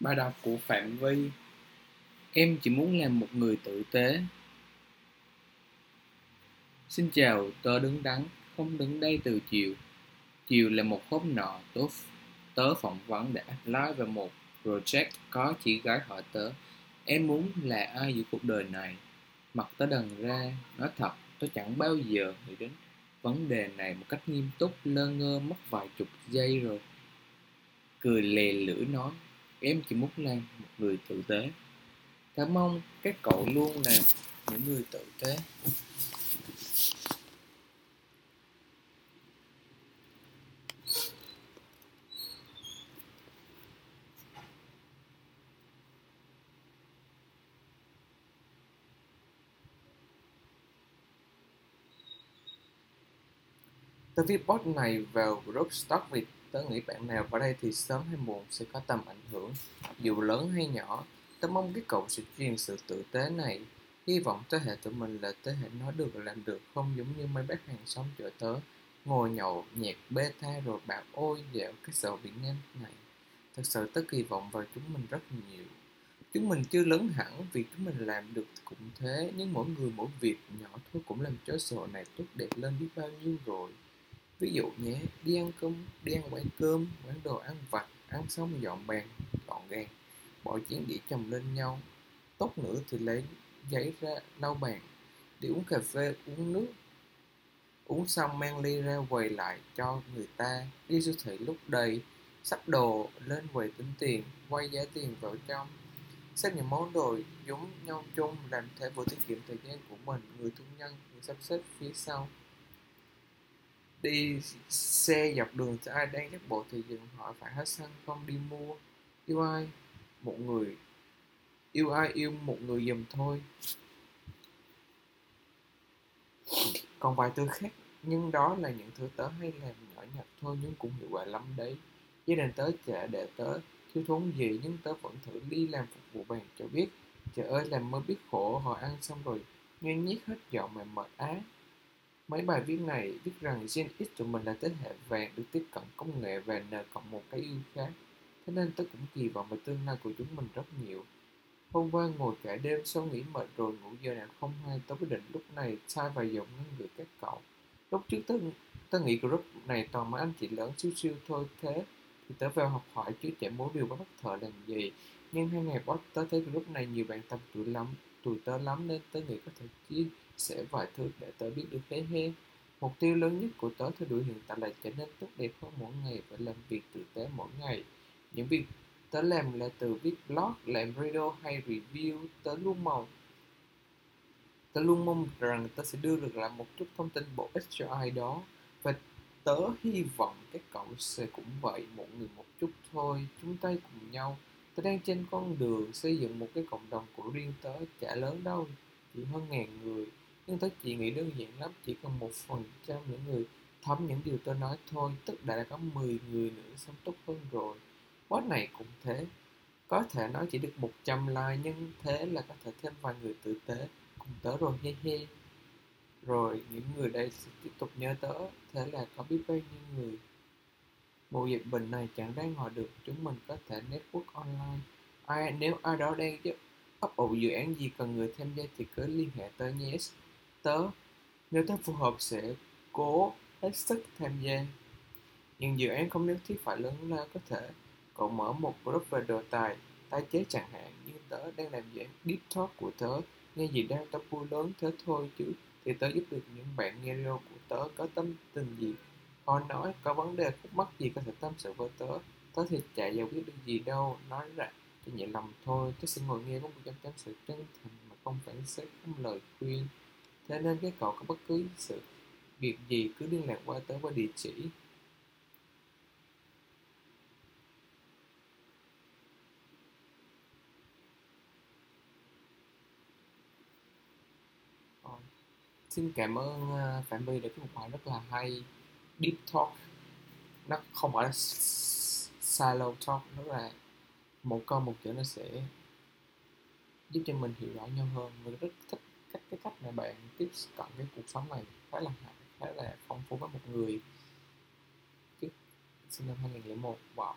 Bài đọc của Phạm Vi Em chỉ muốn làm một người tử tế. Xin chào, tớ đứng đắn, không đứng đây từ chiều. Chiều là một hôm nọ, tớ, tớ phỏng vấn để apply vào một project có chị gái hỏi tớ Em muốn là ai giữa cuộc đời này? Mặt tớ đần ra, nói thật, tớ chẳng bao giờ nghĩ đến vấn đề này một cách nghiêm túc lơ ngơ mất vài chục giây rồi. Cười lè lưỡi nói em chỉ muốn làm một người tử tế. Cảm mong các cậu luôn là những người tử tế. Tớ viết post này vào group Stock Việt Tớ nghĩ bạn nào vào đây thì sớm hay muộn sẽ có tầm ảnh hưởng, Dù lớn hay nhỏ. Tớ mong cái cậu sẽ truyền sự tử tế này. Hy vọng thế hệ tụi mình là thế hệ nói được, làm được Không giống như mấy bác hàng xóm chợ tớ. Ngồi nhậu, nhạc tha rồi bảo, ôi, dạo cái sợ Việt Nam này. Thật sự tớ kỳ vọng vào chúng mình rất nhiều. Chúng mình chưa lớn hẳn, vì chúng mình làm được cũng thế, Nhưng mỗi người, mỗi việc nhỏ thôi cũng làm cho xã hội này tốt đẹp lên biết bao nhiêu rồi ví dụ nhé đi ăn cơm, đi ăn quán cơm, quán đồ ăn vặt, ăn xong dọn bàn gọn gàng bỏ chén đĩa chồng lên nhau. Tốt nữa thì lấy giấy ra lau bàn, đi uống cà phê, uống nước. Uống xong mang ly ra quầy lại cho người ta. Đi siêu thị lúc đầy sắp đồ lên quầy tính tiền, quay giá tiền vào trong. Xếp những món đồ giống nhau chung, làm thế vừa tiết kiệm thời gian của mình, người thu nhân, người sắp xếp phía sau đi xe dọc đường cho ai đang dắt bộ thì dừng họ phải hết xăng, không đi mua. Yêu ai? Một người. Yêu ai yêu một người dùm thôi. Còn vài thứ khác, nhưng đó là những thứ tớ hay làm nhỏ nhặt thôi nhưng cũng hiệu quả lắm đấy. Gia đình tớ chợ để tớ thiếu thốn gì, nhưng tớ vẫn thử đi làm phục vụ bàn cho biết. Trời ơi, làm mới biết khổ, họ ăn xong rồi nhoen nhét hết giọng mà mệt á. Mấy bài viết này viết rằng Gen X tụi mình là thế hệ vàng được tiếp cận công nghệ và nợ cộng một cái yêu khác. Thế nên tôi cũng kỳ vọng vào tương lai của chúng mình rất nhiều. Hôm qua ngồi cả đêm sau nghỉ mệt rồi ngủ giờ nào không hay tôi quyết định lúc này sai vài dòng ngăn gửi các cậu. Lúc trước tôi, tôi nghĩ group này toàn mấy anh chị lớn siêu siêu thôi thế thì tớ vào học hỏi chứ chả muốn điều bắt thợ làm gì. Nhưng hai ngày qua tớ thấy lúc này nhiều bạn tập tuổi lắm, tuổi tớ lắm nên tớ nghĩ có thể chia sẽ vài thứ để tớ biết được thế hé. Mục tiêu lớn nhất của tớ theo đuổi hiện tại là trở nên tốt đẹp hơn mỗi ngày và làm việc tử tế mỗi ngày. Những việc tớ làm là từ viết blog, làm video hay review, tớ luôn mong tớ luôn mong rằng tớ sẽ đưa được lại một chút thông tin bổ ích cho ai đó và tớ hy vọng các cậu sẽ cũng vậy, một người một chút thôi chúng ta cùng nhau. Tớ đang trên con đường xây dựng một cái cộng đồng của riêng tớ, chả lớn đâu, chỉ hơn ngàn người. Nhưng tôi chỉ nghĩ đơn giản lắm, chỉ cần một phần trăm những người thấm những điều tôi nói thôi, tức đã có 10 người nữa sống tốt hơn rồi. Post này cũng thế. Có thể nói chỉ được 100 like, nhưng thế là có thể thêm vài người tử tế cùng tớ rồi, he he rồi, những người đây sẽ tiếp tục nhớ tớ thế là có biết bao nhiêu người mùa dịch bệnh này chẳng đáng ngồi được. Chúng mình có thể network online. Ai, nếu ai đó đang giúp ấp ủ dự án gì cần người tham gia thì cứ liên hệ tới nhé tớ, nếu tớ phù hợp sẽ cố hết sức tham gia. Nhưng dự án không nhất thiết phải lớn lao, có thể cậu mở một group về đồ tài, tái chế chẳng hạn. Như tớ đang làm dự án deep talk của tớ nghe gì đang tớ vui lớn thế thôi chứ. Thì tớ giúp được những bạn nghe radio của tớ, có tâm tình gì họ nói, có vấn đề khúc mắc gì có thể tâm sự với tớ. Tớ thì chả giải quyết được gì đâu, nói ra cho nhẹ lòng thôi. Tớ sẽ ngồi nghe có một trăm tâm sự chân thành mà không phản xét, không lời khuyên. Thế nên các cậu có bất cứ sự việc gì cứ liên lạc qua tớ qua địa chỉ. Xin cảm ơn ờ, Phạm My đã có một bài rất là hay, Deep Talk. Nó không phải là silo talk, Nó là một câu một chữ nó sẽ giúp cho mình hiểu rõ nhau hơn. Mình rất thích cách, cái cách mà bạn tiếp cận cái cuộc sống này khá là khá là phong phú với một người. Trước sinh năm 2001 wow.